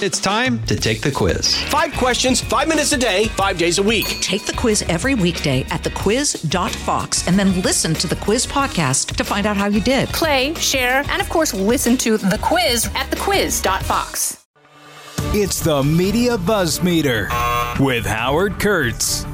It's time to take the quiz. Five questions, five minutes a day, five days a week. Take the quiz every weekday at thequiz.fox and then listen to the quiz podcast to find out how you did. Play, share, and of course, listen to the quiz at thequiz.fox. It's the Media Buzz Meter with Howard Kurtz.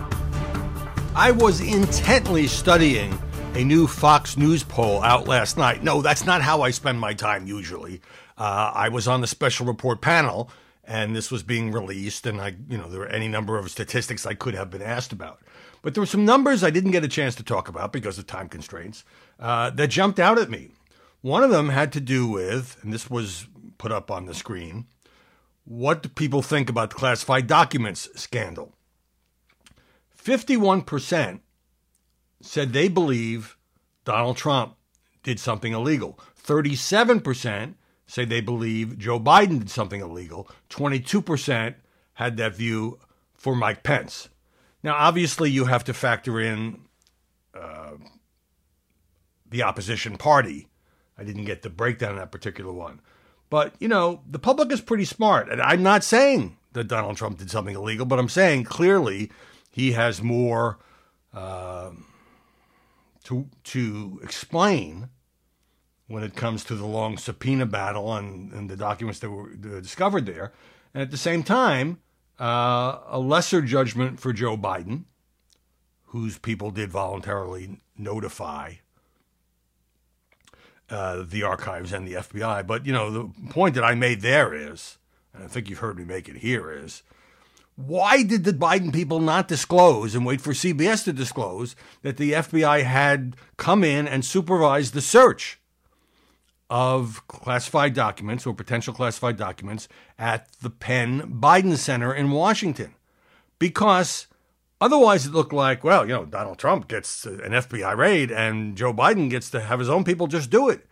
I was intently studying a new Fox News poll out last night. No, that's not how I spend my time usually. Uh, I was on the special report panel, and this was being released, and I, you know, there were any number of statistics I could have been asked about. But there were some numbers I didn't get a chance to talk about because of time constraints uh, that jumped out at me. One of them had to do with, and this was put up on the screen, what do people think about the classified documents scandal? 51% said they believe Donald Trump did something illegal. 37% say they believe Joe Biden did something illegal. 22% had that view for Mike Pence. Now, obviously, you have to factor in uh, the opposition party. I didn't get the breakdown of that particular one. But, you know, the public is pretty smart. And I'm not saying that Donald Trump did something illegal, but I'm saying clearly he has more uh, to, to explain when it comes to the long subpoena battle and, and the documents that were discovered there. And at the same time, uh, a lesser judgment for Joe Biden, whose people did voluntarily notify uh, the archives and the FBI. But, you know, the point that I made there is, and I think you've heard me make it here, is why did the Biden people not disclose and wait for CBS to disclose that the FBI had come in and supervised the search? Of classified documents or potential classified documents at the Penn Biden Center in Washington. Because otherwise it looked like, well, you know, Donald Trump gets an FBI raid and Joe Biden gets to have his own people just do it.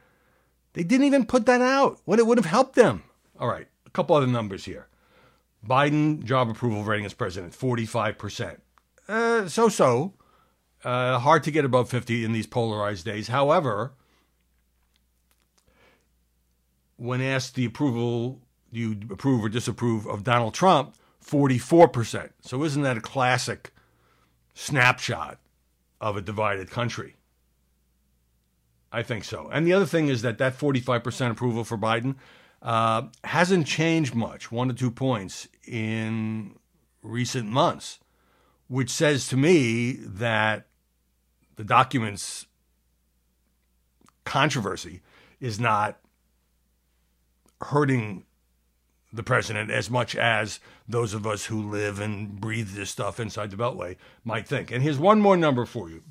They didn't even put that out when it would have helped them. All right, a couple other numbers here. Biden job approval rating as president, 45%. Uh, so so. Uh, hard to get above 50 in these polarized days. However, when asked the approval, do you approve or disapprove of Donald Trump, 44%. So isn't that a classic snapshot of a divided country? I think so. And the other thing is that that 45% approval for Biden uh, hasn't changed much, one to two points in recent months, which says to me that the documents controversy is not hurting the president as much as those of us who live and breathe this stuff inside the Beltway might think. And here's one more number for you.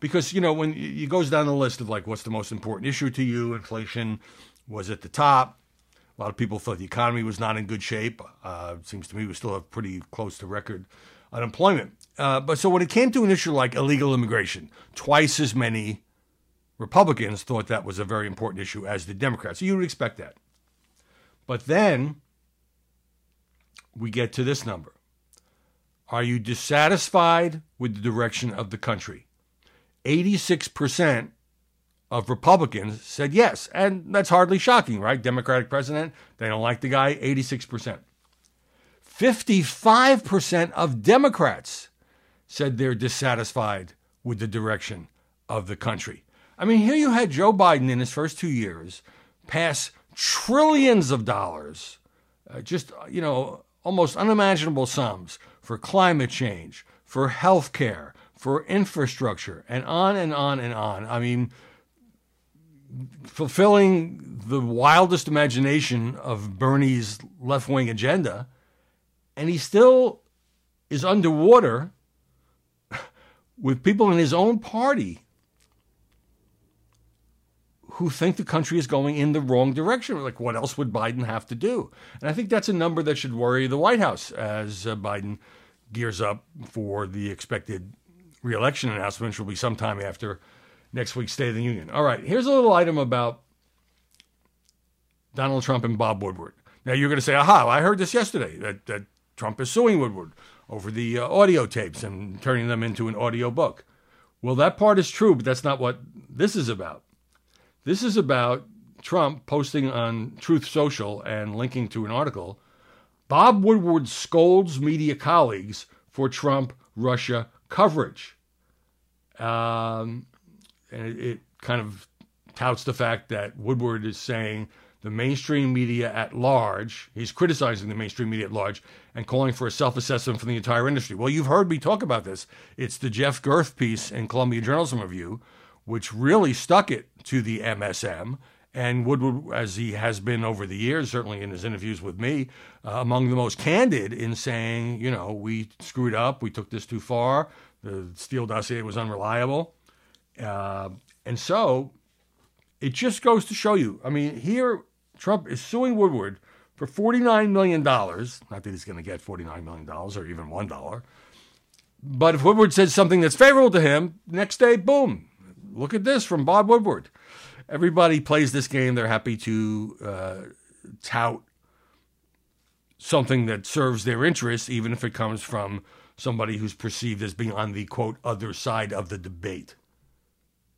Because, you know, when it goes down the list of like what's the most important issue to you, inflation was at the top. A lot of people thought the economy was not in good shape. Uh, it seems to me we still have pretty close to record unemployment. Uh, but so when it came to an issue like illegal immigration, twice as many Republicans thought that was a very important issue as the Democrats. So you would expect that. But then we get to this number. Are you dissatisfied with the direction of the country? 86% of Republicans said yes. And that's hardly shocking, right? Democratic president, they don't like the guy, 86%. 55% of Democrats said they're dissatisfied with the direction of the country. I mean, here you had Joe Biden in his first two years pass trillions of dollars, uh, just, you know, almost unimaginable sums for climate change, for health care, for infrastructure, and on and on and on. I mean, fulfilling the wildest imagination of Bernie's left wing agenda, and he still is underwater with people in his own party who think the country is going in the wrong direction. Like, what else would Biden have to do? And I think that's a number that should worry the White House as uh, Biden gears up for the expected reelection announcement, which will be sometime after next week's State of the Union. All right, here's a little item about Donald Trump and Bob Woodward. Now, you're going to say, aha, I heard this yesterday that, that Trump is suing Woodward over the uh, audio tapes and turning them into an audio book. Well, that part is true, but that's not what this is about. This is about Trump posting on Truth Social and linking to an article Bob Woodward scolds media colleagues for Trump Russia coverage. Um, and it, it kind of touts the fact that Woodward is saying the mainstream media at large, he's criticizing the mainstream media at large and calling for a self assessment from the entire industry. Well, you've heard me talk about this. It's the Jeff Gerth piece in Columbia Journalism Review, which really stuck it to the MSM. And Woodward, as he has been over the years, certainly in his interviews with me, uh, among the most candid in saying, you know, we screwed up, we took this too far, the Steele dossier was unreliable. Uh, and so it just goes to show you. I mean, here Trump is suing Woodward for $49 million. Not that he's going to get $49 million or even $1. But if Woodward says something that's favorable to him, next day, boom, look at this from Bob Woodward. Everybody plays this game. They're happy to uh, tout something that serves their interests, even if it comes from somebody who's perceived as being on the quote other side of the debate.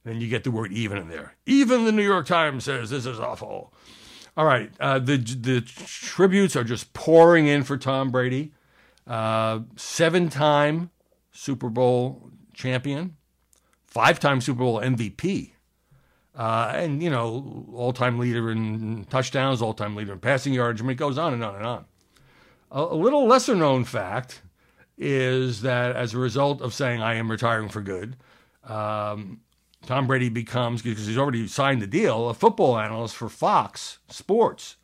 Then you get the word even in there. Even the New York Times says this is awful. All right. Uh, the, the tributes are just pouring in for Tom Brady. Uh, seven time Super Bowl champion, five time Super Bowl MVP. Uh, and, you know, all time leader in touchdowns, all time leader in passing yards. I mean, it goes on and on and on. A, a little lesser known fact is that as a result of saying, I am retiring for good, um, Tom Brady becomes, because he's already signed the deal, a football analyst for Fox Sports,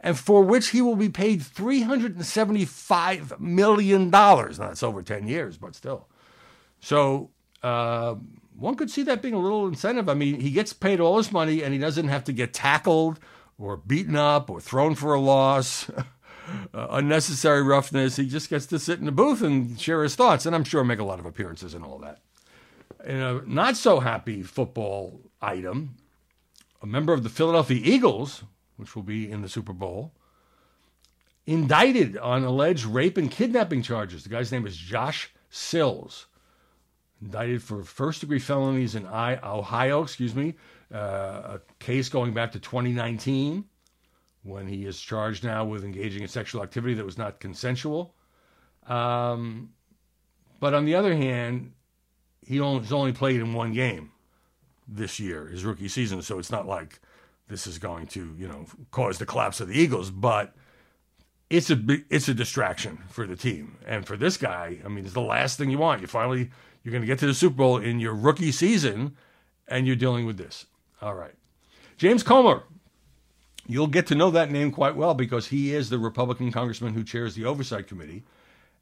and for which he will be paid $375 million. Now, that's over 10 years, but still. So, uh, one could see that being a little incentive. I mean, he gets paid all his money and he doesn't have to get tackled or beaten up or thrown for a loss, uh, unnecessary roughness. He just gets to sit in the booth and share his thoughts, and I'm sure make a lot of appearances and all that. In a not so happy football item, a member of the Philadelphia Eagles, which will be in the Super Bowl, indicted on alleged rape and kidnapping charges. The guy's name is Josh Sills. Indicted for first degree felonies in Ohio, excuse me, uh, a case going back to 2019 when he is charged now with engaging in sexual activity that was not consensual. Um, but on the other hand, he only, only played in one game this year, his rookie season. So it's not like this is going to, you know, cause the collapse of the Eagles, but it's a it's a distraction for the team. And for this guy, I mean, it's the last thing you want. You finally you're going to get to the Super Bowl in your rookie season, and you're dealing with this. All right, James Comer. You'll get to know that name quite well because he is the Republican congressman who chairs the Oversight Committee.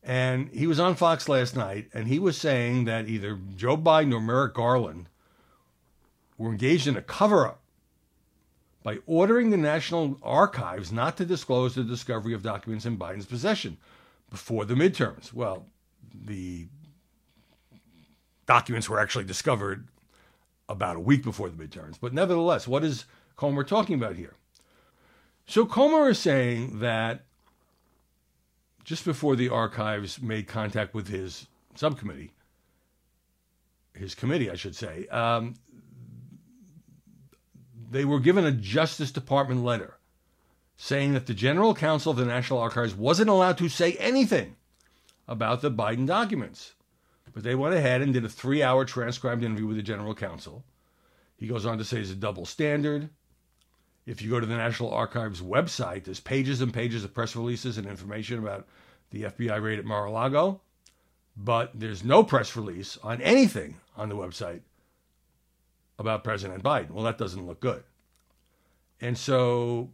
And he was on Fox last night, and he was saying that either Joe Biden or Merrick Garland were engaged in a cover up by ordering the National Archives not to disclose the discovery of documents in Biden's possession before the midterms. Well, the documents were actually discovered about a week before the midterms. But nevertheless, what is Comer talking about here? So Comer is saying that just before the archives made contact with his subcommittee, his committee, I should say, um, they were given a Justice Department letter saying that the General Counsel of the National Archives wasn't allowed to say anything about the Biden documents. But they went ahead and did a three hour transcribed interview with the General Counsel. He goes on to say it's a double standard. If you go to the National Archives website, there's pages and pages of press releases and information about the FBI raid at Mar a Lago, but there's no press release on anything on the website about President Biden. Well, that doesn't look good. And so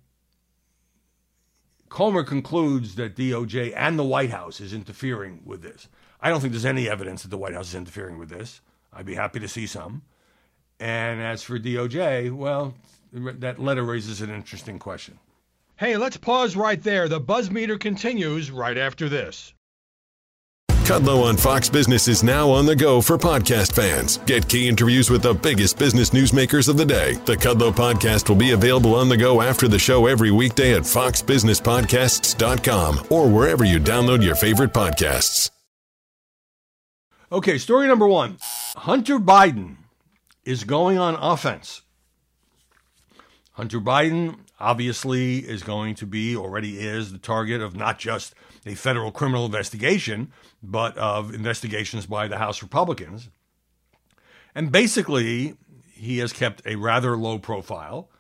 Comer concludes that DOJ and the White House is interfering with this. I don't think there's any evidence that the White House is interfering with this. I'd be happy to see some. And as for DOJ, well, that letter raises an interesting question. Hey, let's pause right there. The buzz meter continues right after this. Kudlow on Fox Business is now on the go for podcast fans. Get key interviews with the biggest business newsmakers of the day. The Kudlow podcast will be available on the go after the show every weekday at foxbusinesspodcasts.com or wherever you download your favorite podcasts. Okay, story number one Hunter Biden is going on offense. Hunter Biden obviously is going to be, already is, the target of not just a federal criminal investigation, but of investigations by the House Republicans. And basically, he has kept a rather low profile.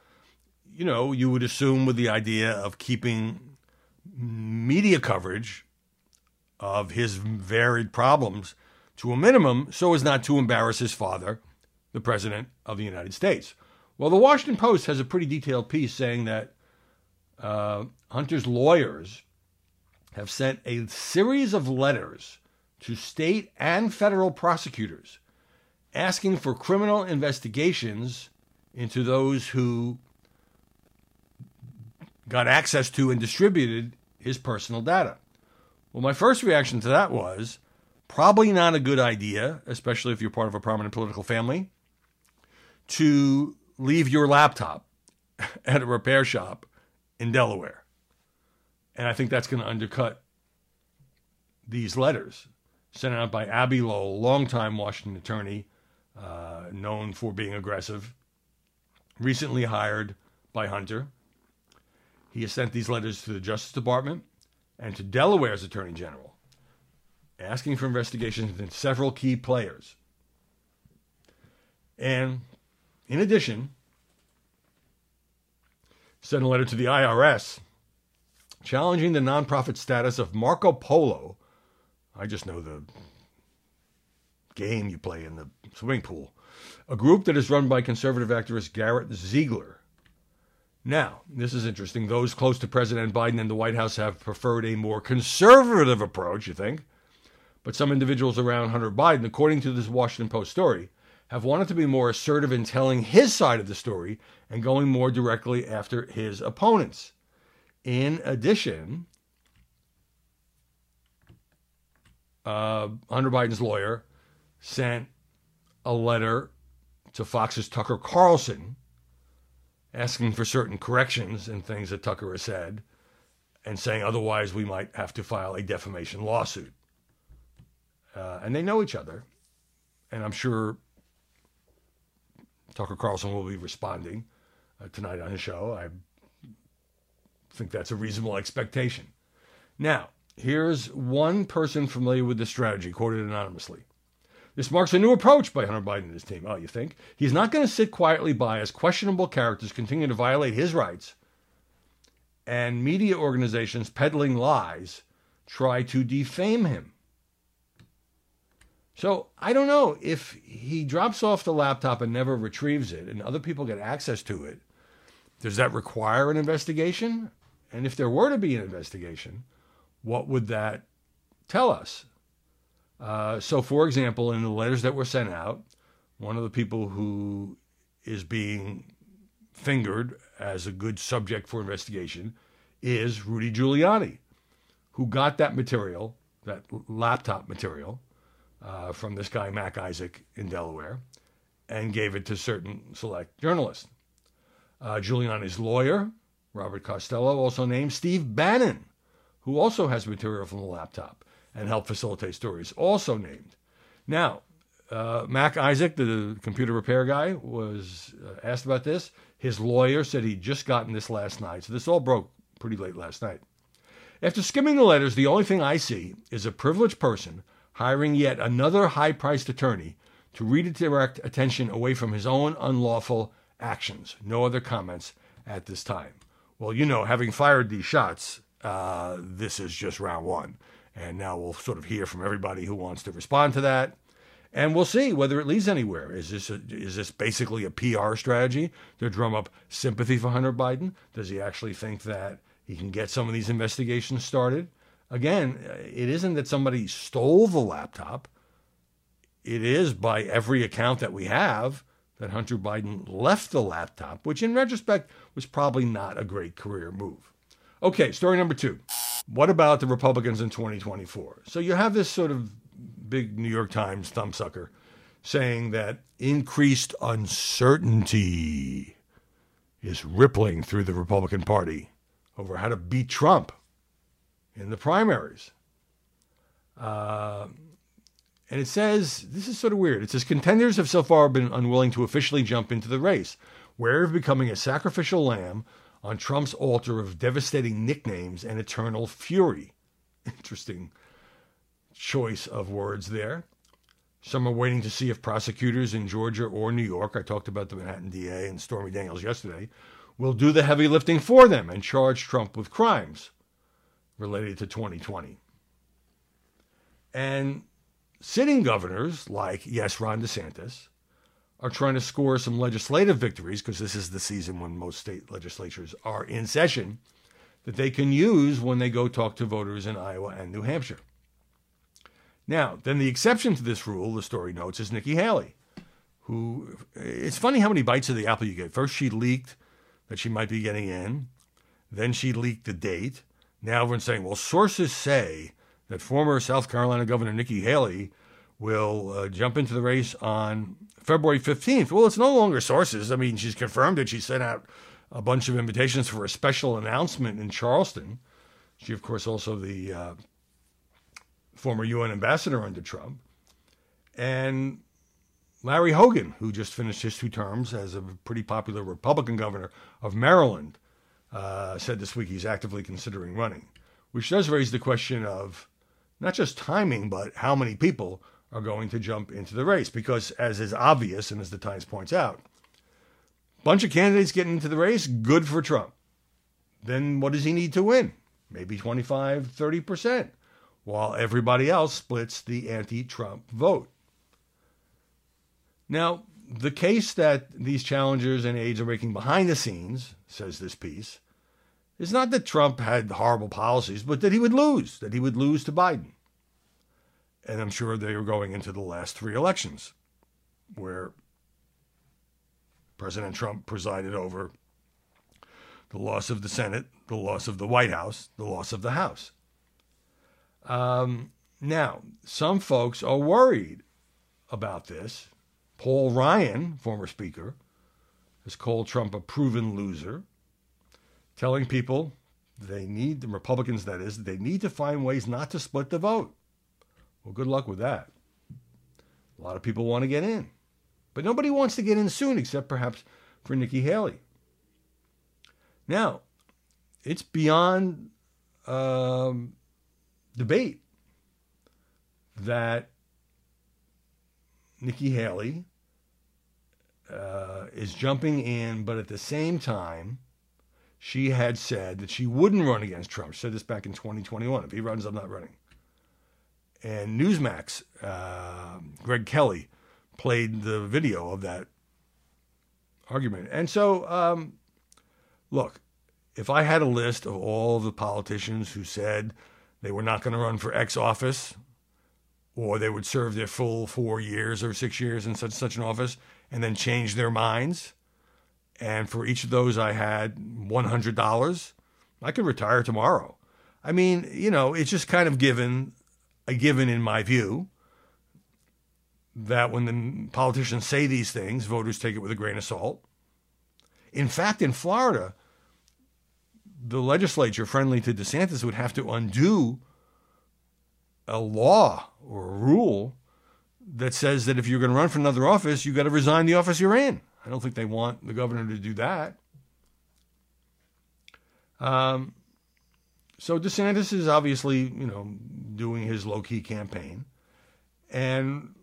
You know, you would assume with the idea of keeping media coverage of his varied problems to a minimum so as not to embarrass his father, the President of the United States. Well, the Washington Post has a pretty detailed piece saying that uh, Hunter's lawyers have sent a series of letters to state and federal prosecutors asking for criminal investigations into those who got access to and distributed his personal data. Well, my first reaction to that was probably not a good idea, especially if you're part of a prominent political family, to leave your laptop at a repair shop in Delaware. And I think that's going to undercut these letters sent out by Abbe Lowell, longtime Washington attorney, uh, known for being aggressive, recently hired by Hunter. He has sent these letters to the Justice Department and to Delaware's Attorney General, asking for investigations into several key players. And in addition, sent a letter to the IRS challenging the nonprofit status of Marco Polo. I just know the game you play in the swimming pool. A group that is run by conservative activist Garrett Ziegler. Now, this is interesting. Those close to President Biden and the White House have preferred a more conservative approach, you think? But some individuals around Hunter Biden, according to this Washington Post story, have wanted to be more assertive in telling his side of the story and going more directly after his opponents. In addition, uh, Hunter Biden's lawyer sent a letter to Fox's Tucker Carlson asking for certain corrections and things that Tucker has said and saying otherwise we might have to file a defamation lawsuit. Uh, and they know each other. And I'm sure Tucker Carlson will be responding uh, tonight on his show. I think that's a reasonable expectation. Now, here's one person familiar with this strategy, quoted anonymously. This marks a new approach by Hunter Biden and his team. Oh, you think? He's not going to sit quietly by as questionable characters continue to violate his rights and media organizations peddling lies try to defame him. So I don't know if he drops off the laptop and never retrieves it and other people get access to it. Does that require an investigation? And if there were to be an investigation, what would that tell us? Uh, so, for example, in the letters that were sent out, one of the people who is being fingered as a good subject for investigation is Rudy Giuliani, who got that material, that laptop material, uh, from this guy, Mac Isaac, in Delaware, and gave it to certain select journalists. Uh, Giuliani's lawyer, Robert Costello, also named Steve Bannon, who also has material from the laptop and helped facilitate stories, also named. Now, uh, Mac Isaac, the computer repair guy, was uh, asked about this. His lawyer said he'd just gotten this last night. So this all broke pretty late last night. After skimming the letters, the only thing I see is a privileged person hiring yet another high priced attorney to redirect attention away from his own unlawful actions. No other comments at this time. Well, you know, having fired these shots, uh, this is just round one. And now we'll sort of hear from everybody who wants to respond to that. And we'll see whether it leads anywhere. Is this a, is this basically a PR strategy to drum up sympathy for Hunter Biden? Does he actually think that he can get some of these investigations started? Again, it isn't that somebody stole the laptop. It is, by every account that we have, that Hunter Biden left the laptop, which in retrospect was probably not a great career move. Okay, story number two. What about the Republicans in 2024? So you have this sort of big New York Times thumbsucker saying that increased uncertainty is rippling through the Republican Party over how to beat Trump in the primaries. Uh, and it says, this is sort of weird. It says contenders have so far been unwilling to officially jump into the race, wary of becoming a sacrificial lamb on Trump's altar of devastating nicknames and eternal fury. Interesting choice of words there. Some are waiting to see if prosecutors in Georgia or New York, I talked about the Manhattan DA and Stormy Daniels yesterday, will do the heavy lifting for them and charge Trump with crimes related to 2020. And sitting governors like, yes, Ron DeSantis, are trying to score some legislative victories because this is the season when most state legislatures are in session that they can use when they go talk to voters in Iowa and New Hampshire. Now, then the exception to this rule, the story notes, is Nikki Haley, who it's funny how many bites of the apple you get. First, she leaked that she might be getting in, then she leaked the date. Now everyone's saying, well, sources say that former South Carolina Governor Nikki Haley will uh, jump into the race on February 15th. Well, it's no longer sources. I mean, she's confirmed it. She sent out a bunch of invitations for a special announcement in Charleston. She, of course, also the uh, former UN ambassador under Trump. And Larry Hogan, who just finished his two terms as a pretty popular Republican governor of Maryland, uh, said this week he's actively considering running, which does raise the question of not just timing, but how many people are going to jump into the race. Because, as is obvious, and as the Times points out, bunch of candidates getting into the race, good for Trump. Then what does he need to win? Maybe 25, 30%, while everybody else splits the anti Trump vote. Now, the case that these challengers and aides are making behind the scenes, says this piece, is not that Trump had horrible policies, but that he would lose, that he would lose to Biden. And I'm sure they were going into the last three elections where President Trump presided over the loss of the Senate, the loss of the White House, the loss of the House. Um, now, some folks are worried about this. Paul Ryan, former Speaker, has called Trump a proven loser, telling people they need, the Republicans that is, they need to find ways not to split the vote. Well, good luck with that. A lot of people want to get in, but nobody wants to get in soon except perhaps for Nikki Haley. Now, it's beyond um, debate that Nikki Haley uh, is jumping in, but at the same time, she had said that she wouldn't run against Trump. She said this back in 2021. If he runs, I'm not running and Newsmax, uh, Greg Kelly, played the video of that argument. And so, um, look, if I had a list of all the politicians who said they were not going to run for X office, or they would serve their full four years or six years in such such an office, and then change their minds, and for each of those I had one hundred dollars, I could retire tomorrow. I mean, you know, it's just kind of given a given in my view that when the politicians say these things, voters take it with a grain of salt. In fact, in Florida, the legislature friendly to DeSantis would have to undo a law or a rule that says that if you're going to run for another office, you've got to resign the office you're in. I don't think they want the governor to do that. Um, so DeSantis is obviously, you know, doing his low key campaign. And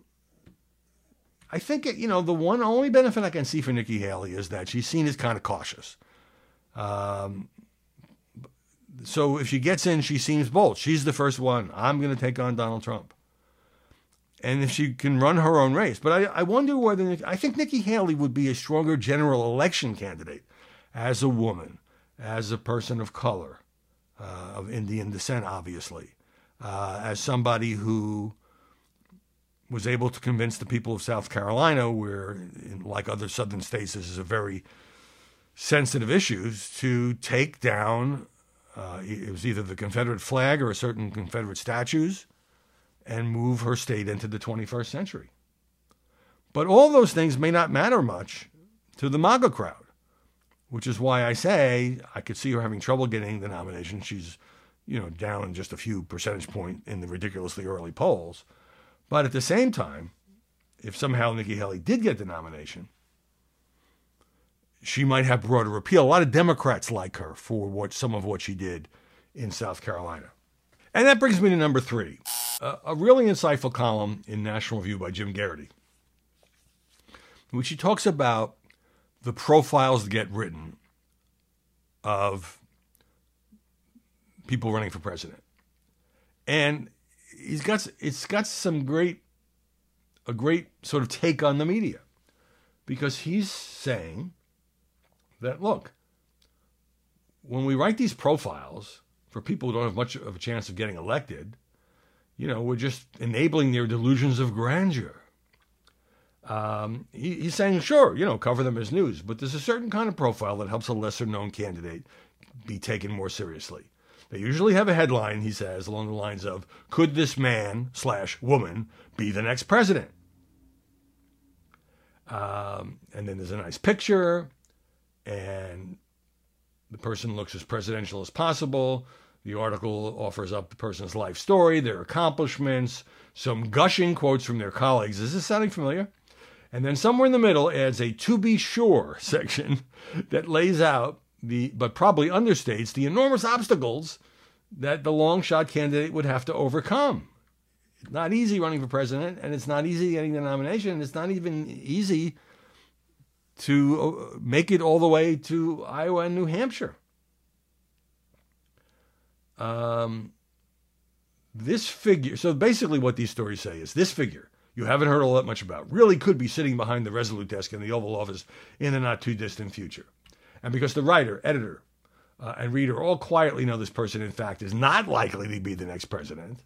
I think, you know, the one only benefit I can see for Nikki Haley is that she's seen as kind of cautious. Um, so if she gets in, she seems bold. She's the first one. I'm going to take on Donald Trump. And if she can run her own race. But I, I wonder whether, I think Nikki Haley would be a stronger general election candidate as a woman, as a person of color uh, of Indian descent, obviously, uh, as somebody who was able to convince the people of South Carolina, where, in, like other southern states, this is a very sensitive issue, to take down. Uh, it was either the Confederate flag or certain Confederate statues, and move her state into the 21st century. But all those things may not matter much to the MAGA crowd which is why I say I could see her having trouble getting the nomination. She's, you know, down just a few percentage point in the ridiculously early polls. But at the same time, if somehow Nikki Haley did get the nomination, she might have broader appeal. A lot of Democrats like her for what some of what she did in South Carolina. And that brings me to number three a really insightful column in National Review by Jim Geraghty, in which he talks about the profiles that get written of people running for president. And he's got it's got some great a great sort of take on the media because he's saying that look, when we write these profiles for people who don't have much of a chance of getting elected, you know, we're just enabling their delusions of grandeur. Um, he, he's saying, sure, you know, cover them as news, but there's a certain kind of profile that helps a lesser known candidate be taken more seriously. They usually have a headline, he says, along the lines of, could this man slash woman be the next president? Um, and then there's a nice picture, and the person looks as presidential as possible. The article offers up the person's life story, their accomplishments, some gushing quotes from their colleagues. Is this sounding familiar? And then somewhere in the middle adds a to be sure section that lays out the, but probably understates the enormous obstacles that the long shot candidate would have to overcome. It's not easy running for president, and it's not easy getting the nomination. It's not even easy to uh, make it all the way to Iowa and New Hampshire. Um, this figure, so basically what these stories say is this figure you haven't heard all that much about really could be sitting behind the Resolute desk in the Oval Office in the not too distant future. And because the writer, editor, uh, and reader all quietly know this person, in fact, is not likely to be the next president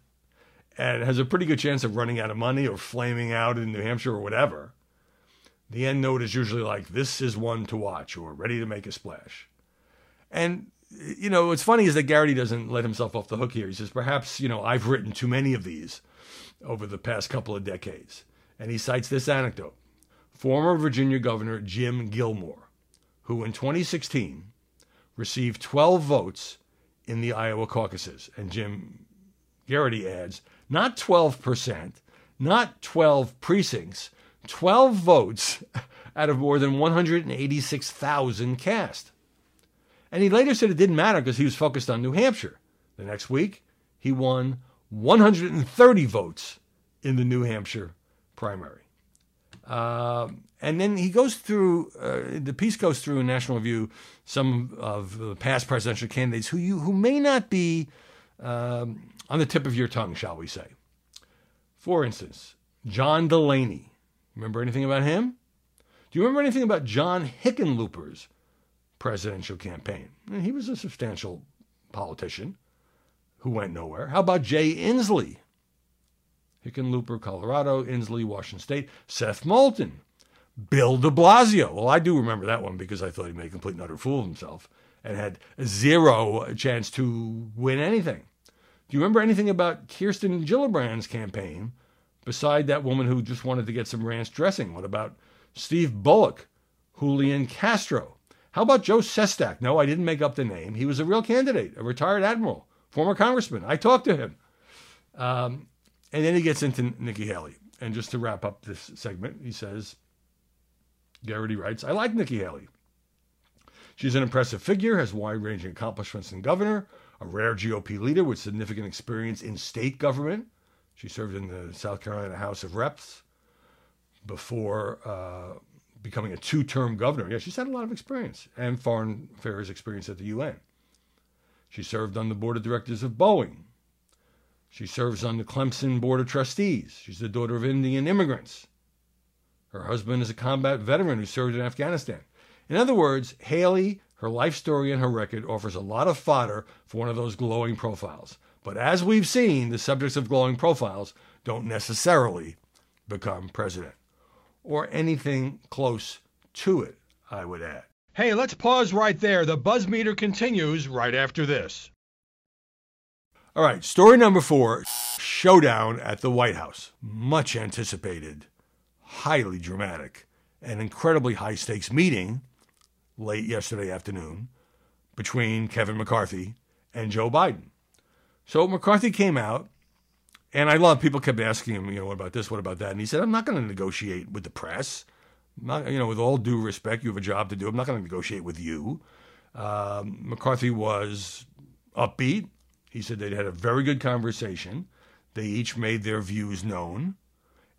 and has a pretty good chance of running out of money or flaming out in New Hampshire or whatever, the end note is usually like, this is one to watch or ready to make a splash. And, you know, what's funny is that Geraghty doesn't let himself off the hook here. He says, perhaps, you know, I've written too many of these over the past couple of decades. And he cites this anecdote. Former Virginia Governor Jim Gilmore, who in 2016 received 12 votes in the Iowa caucuses. And Jim Geraghty adds, not 12%, not 12 precincts, 12 votes out of more than 186,000 cast. And he later said it didn't matter because he was focused on New Hampshire. The next week, he won 130 votes in the New Hampshire primary. Uh, and then he goes through, uh, the piece goes through in National Review some of the past presidential candidates who, you, who may not be um, on the tip of your tongue, shall we say. For instance, John Delaney. Remember anything about him? Do you remember anything about John Hickenlooper's presidential campaign? He was a substantial politician who went nowhere. How about Jay Inslee? Hickenlooper, Colorado, Inslee, Washington State, Seth Moulton, Bill de Blasio. Well, I do remember that one because I thought he made a complete and utter fool of himself and had zero chance to win anything. Do you remember anything about Kirsten Gillibrand's campaign beside that woman who just wanted to get some ranch dressing? What about Steve Bullock, Julian Castro? How about Joe Sestak? No, I didn't make up the name. He was a real candidate, a retired admiral, former congressman. I talked to him. Um, and then he gets into Nikki Haley. And just to wrap up this segment, he says, Geraghty writes, I like Nikki Haley. She's an impressive figure, has wide ranging accomplishments in governor, a rare GOP leader with significant experience in state government. She served in the South Carolina House of Reps before uh, becoming a two term governor. Yeah, she's had a lot of experience and foreign affairs experience at the UN. She served on the board of directors of Boeing. She serves on the Clemson Board of Trustees. She's the daughter of Indian immigrants. Her husband is a combat veteran who served in Afghanistan. In other words, Haley, her life story and her record offers a lot of fodder for one of those glowing profiles. But as we've seen, the subjects of glowing profiles don't necessarily become president. Or anything close to it, I would add. Hey, let's pause right there. The buzz meter continues right after this. All right, story number four showdown at the White House. Much anticipated, highly dramatic, an incredibly high stakes meeting late yesterday afternoon between Kevin McCarthy and Joe Biden. So McCarthy came out, and I love people kept asking him, you know, what about this, what about that? And he said, I'm not going to negotiate with the press. Not, you know, with all due respect, you have a job to do. I'm not going to negotiate with you. Um, McCarthy was upbeat. He said they'd had a very good conversation. They each made their views known,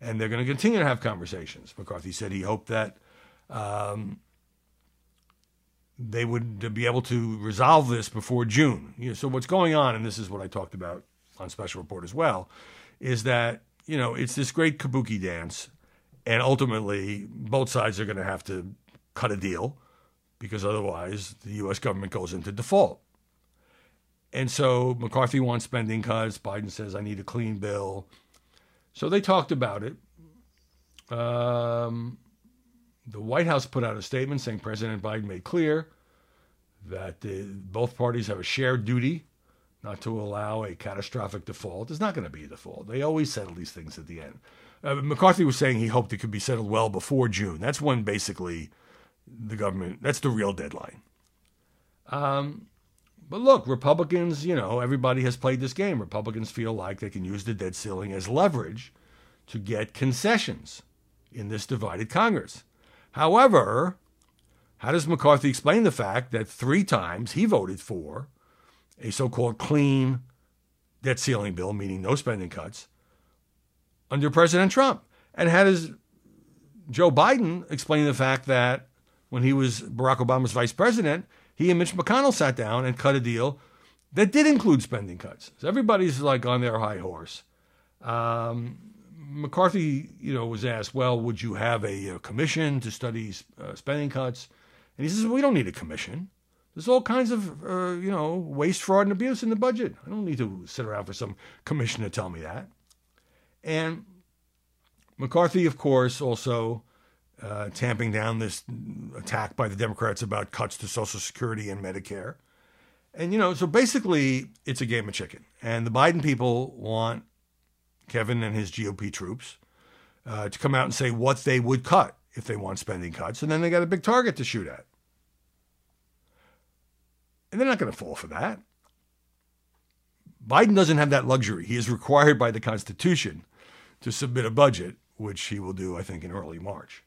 and they're going to continue to have conversations. McCarthy said he hoped that um, they would be able to resolve this before June. You know, so what's going on, and this is what I talked about on Special Report as well, is that you know it's this great kabuki dance, and ultimately both sides are going to have to cut a deal because otherwise the U.S. government goes into default. And so McCarthy wants spending cuts. Biden says, I need a clean bill. So they talked about it. Um, the White House put out a statement saying President Biden made clear that the, both parties have a shared duty not to allow a catastrophic default. There's not going to be a default. They always settle these things at the end. Uh, McCarthy was saying he hoped it could be settled well before June. That's when basically the government, that's the real deadline. Um, but look, Republicans, you know, everybody has played this game. Republicans feel like they can use the debt ceiling as leverage to get concessions in this divided Congress. However, how does McCarthy explain the fact that three times he voted for a so called clean debt ceiling bill, meaning no spending cuts, under President Trump? And how does Joe Biden explain the fact that when he was Barack Obama's vice president, he and Mitch McConnell sat down and cut a deal that did include spending cuts? So everybody's like on their high horse. Um, McCarthy, you know, was asked, "Well, would you have a, a commission to study uh, spending cuts?" And he says, "We don't need a commission. There's all kinds of, uh, you know, waste, fraud, and abuse in the budget. I don't need to sit around for some commission to tell me that." And McCarthy, of course, also uh, tamping down this attack by the Democrats about cuts to Social Security and Medicare. And, you know, so basically it's a game of chicken. And the Biden people want Kevin and his GOP troops, uh, to come out and say what they would cut if they want spending cuts. And then they got a big target to shoot at. And they're not going to fall for that. Biden doesn't have that luxury. He is required by the Constitution to submit a budget, which he will do, I think, in early March.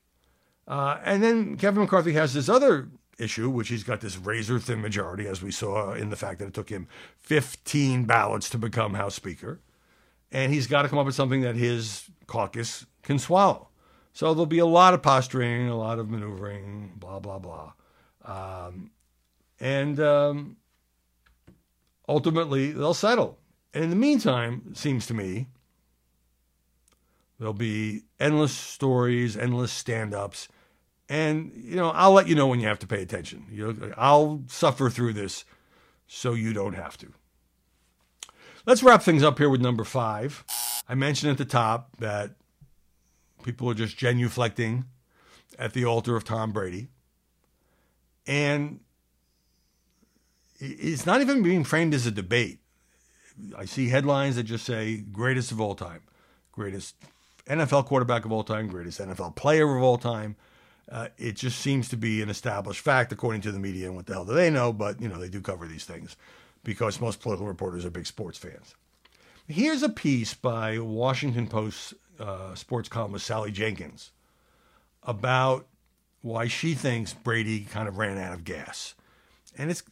Uh, and then Kevin McCarthy has this other issue, which he's got this razor thin majority, as we saw in the fact that it took him 15 ballots to become House Speaker and he's got to come up with something that his caucus can swallow. So there'll be a lot of posturing, a lot of maneuvering, blah, blah, blah. Um, and um, ultimately, they'll settle. And in the meantime, it seems to me, there'll be endless stories, endless stand ups. And, you know, I'll let you know when you have to pay attention. You I'll suffer through this so you don't have to. Let's wrap things up here with number five. I mentioned at the top that people are just genuflecting at the altar of Tom Brady. And it's not even being framed as a debate. I see headlines that just say greatest of all time, greatest NFL quarterback of all time, greatest NFL player of all time. Uh, it just seems to be an established fact according to the media and what the hell do they know, but you know they do cover these things because most political reporters are big sports fans. Here's a piece by Washington Post uh, sports columnist Sally Jenkins about why she thinks Brady kind of ran out of gas, and it's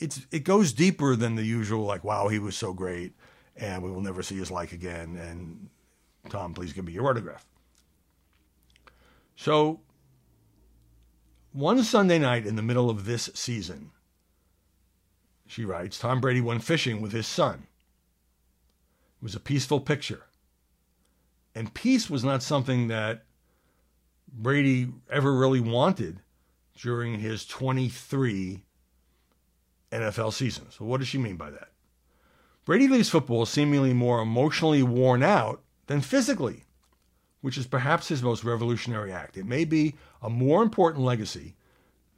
it's it goes deeper than the usual like wow he was so great and we will never see his like again and Tom please give me your autograph. So one Sunday night in the middle of this season, she writes, Tom Brady went fishing with his son. It was a peaceful picture. And peace was not something that Brady ever really wanted during his 23 NFL season. So, what does she mean by that? Brady leaves football seemingly more emotionally worn out than physically, which is perhaps his most revolutionary act. It may be a more important legacy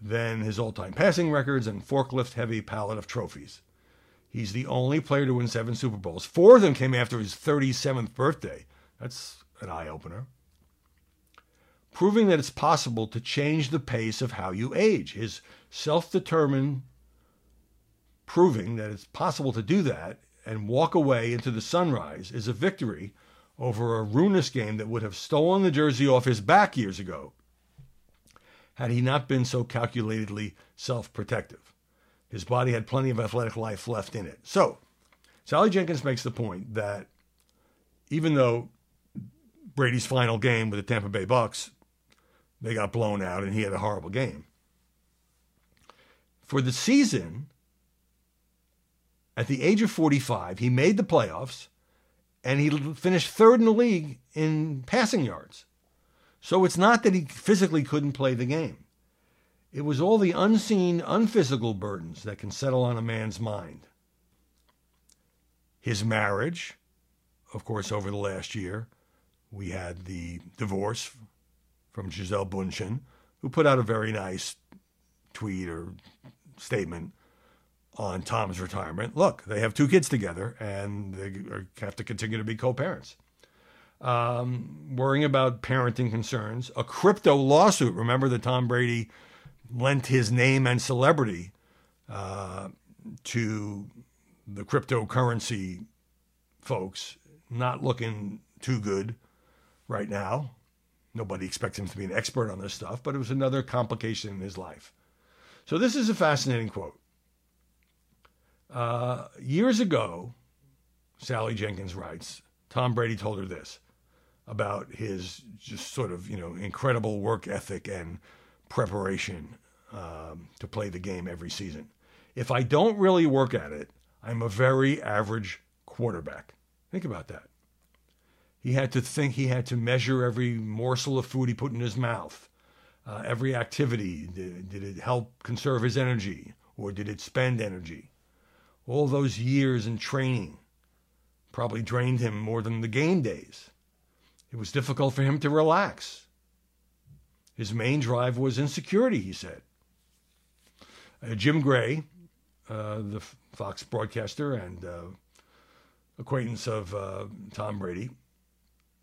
than his all time passing records and forklift heavy pallet of trophies. He's the only player to win seven Super Bowls. Four of them came after his 37th birthday. That's an eye opener. Proving that it's possible to change the pace of how you age. His self determined proving that it's possible to do that and walk away into the sunrise is a victory over a ruinous game that would have stolen the jersey off his back years ago had he not been so calculatedly self protective. His body had plenty of athletic life left in it. So, Sally Jenkins makes the point that even though Brady's final game with the Tampa Bay Bucks, they got blown out and he had a horrible game. For the season, at the age of 45, he made the playoffs and he finished third in the league in passing yards. So it's not that he physically couldn't play the game. It was all the unseen, unphysical burdens that can settle on a man's mind. His marriage, of course, over the last year, we had the divorce from Gisele Bündchen, who put out a very nice tweet or statement on Tom's retirement. Look, they have two kids together and they have to continue to be co parents. Um, worrying about parenting concerns, a crypto lawsuit. Remember that Tom Brady lent his name and celebrity uh, to the cryptocurrency folks, not looking too good right now. Nobody expects him to be an expert on this stuff, but it was another complication in his life. So, this is a fascinating quote. Uh, years ago, Sally Jenkins writes, Tom Brady told her this about his just sort of, you know, incredible work ethic and preparation um, to play the game every season. If I don't really work at it, I'm a very average quarterback. Think about that. He had to think, he had to measure every morsel of food he put in his mouth, uh, every activity. Did, did it help conserve his energy or did it spend energy? All those years in training probably drained him more than the game days. It was difficult for him to relax. His main drive was insecurity, he said. Uh, Jim Gray, uh, the Fox broadcaster and uh, acquaintance of uh, Tom Brady,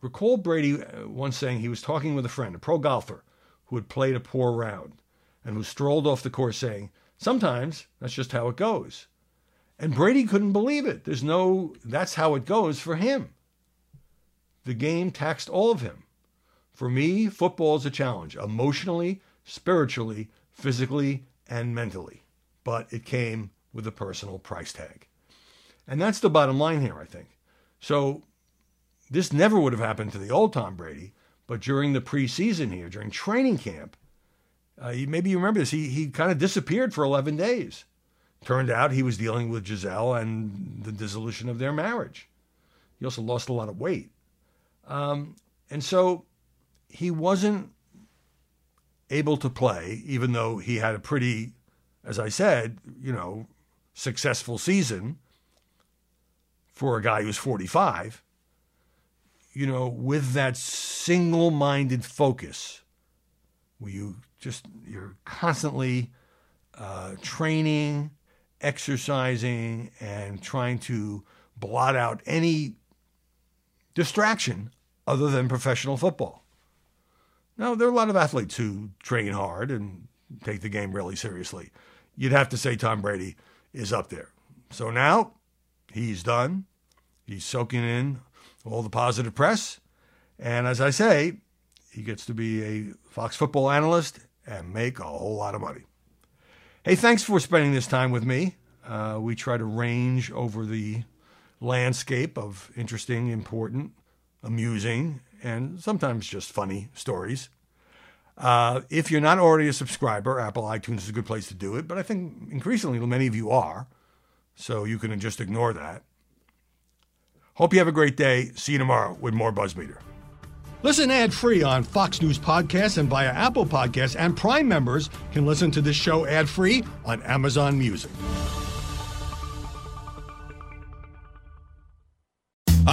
recalled Brady uh, once saying he was talking with a friend, a pro golfer, who had played a poor round and who strolled off the course saying, Sometimes that's just how it goes. And Brady couldn't believe it. There's no, that's how it goes for him. The game taxed all of him. For me, football is a challenge emotionally, spiritually, physically, and mentally. But it came with a personal price tag. And that's the bottom line here, I think. So this never would have happened to the old Tom Brady, but during the preseason here, during training camp, uh, maybe you remember this, he, he kind of disappeared for 11 days. Turned out he was dealing with Gisele and the dissolution of their marriage. He also lost a lot of weight. Um, and so he wasn't able to play, even though he had a pretty, as I said, you know, successful season for a guy who's 45, you know, with that single minded focus where you just, you're constantly uh, training, exercising, and trying to blot out any distraction other than professional football. Now, there are a lot of athletes who train hard and take the game really seriously. You'd have to say Tom Brady is up there. So now he's done. He's soaking in all the positive press. And as I say, he gets to be a Fox football analyst and make a whole lot of money. Hey, thanks for spending this time with me. Uh, we try to range over the landscape of interesting, important, amusing, and sometimes just funny stories. Uh, if you're not already a subscriber, Apple iTunes is a good place to do it, but I think increasingly many of you are, so you can just ignore that. Hope you have a great day. See you tomorrow with more Buzzmeter. Listen ad free on Fox News Podcasts and via Apple Podcasts, and Prime members can listen to this show ad free on Amazon Music.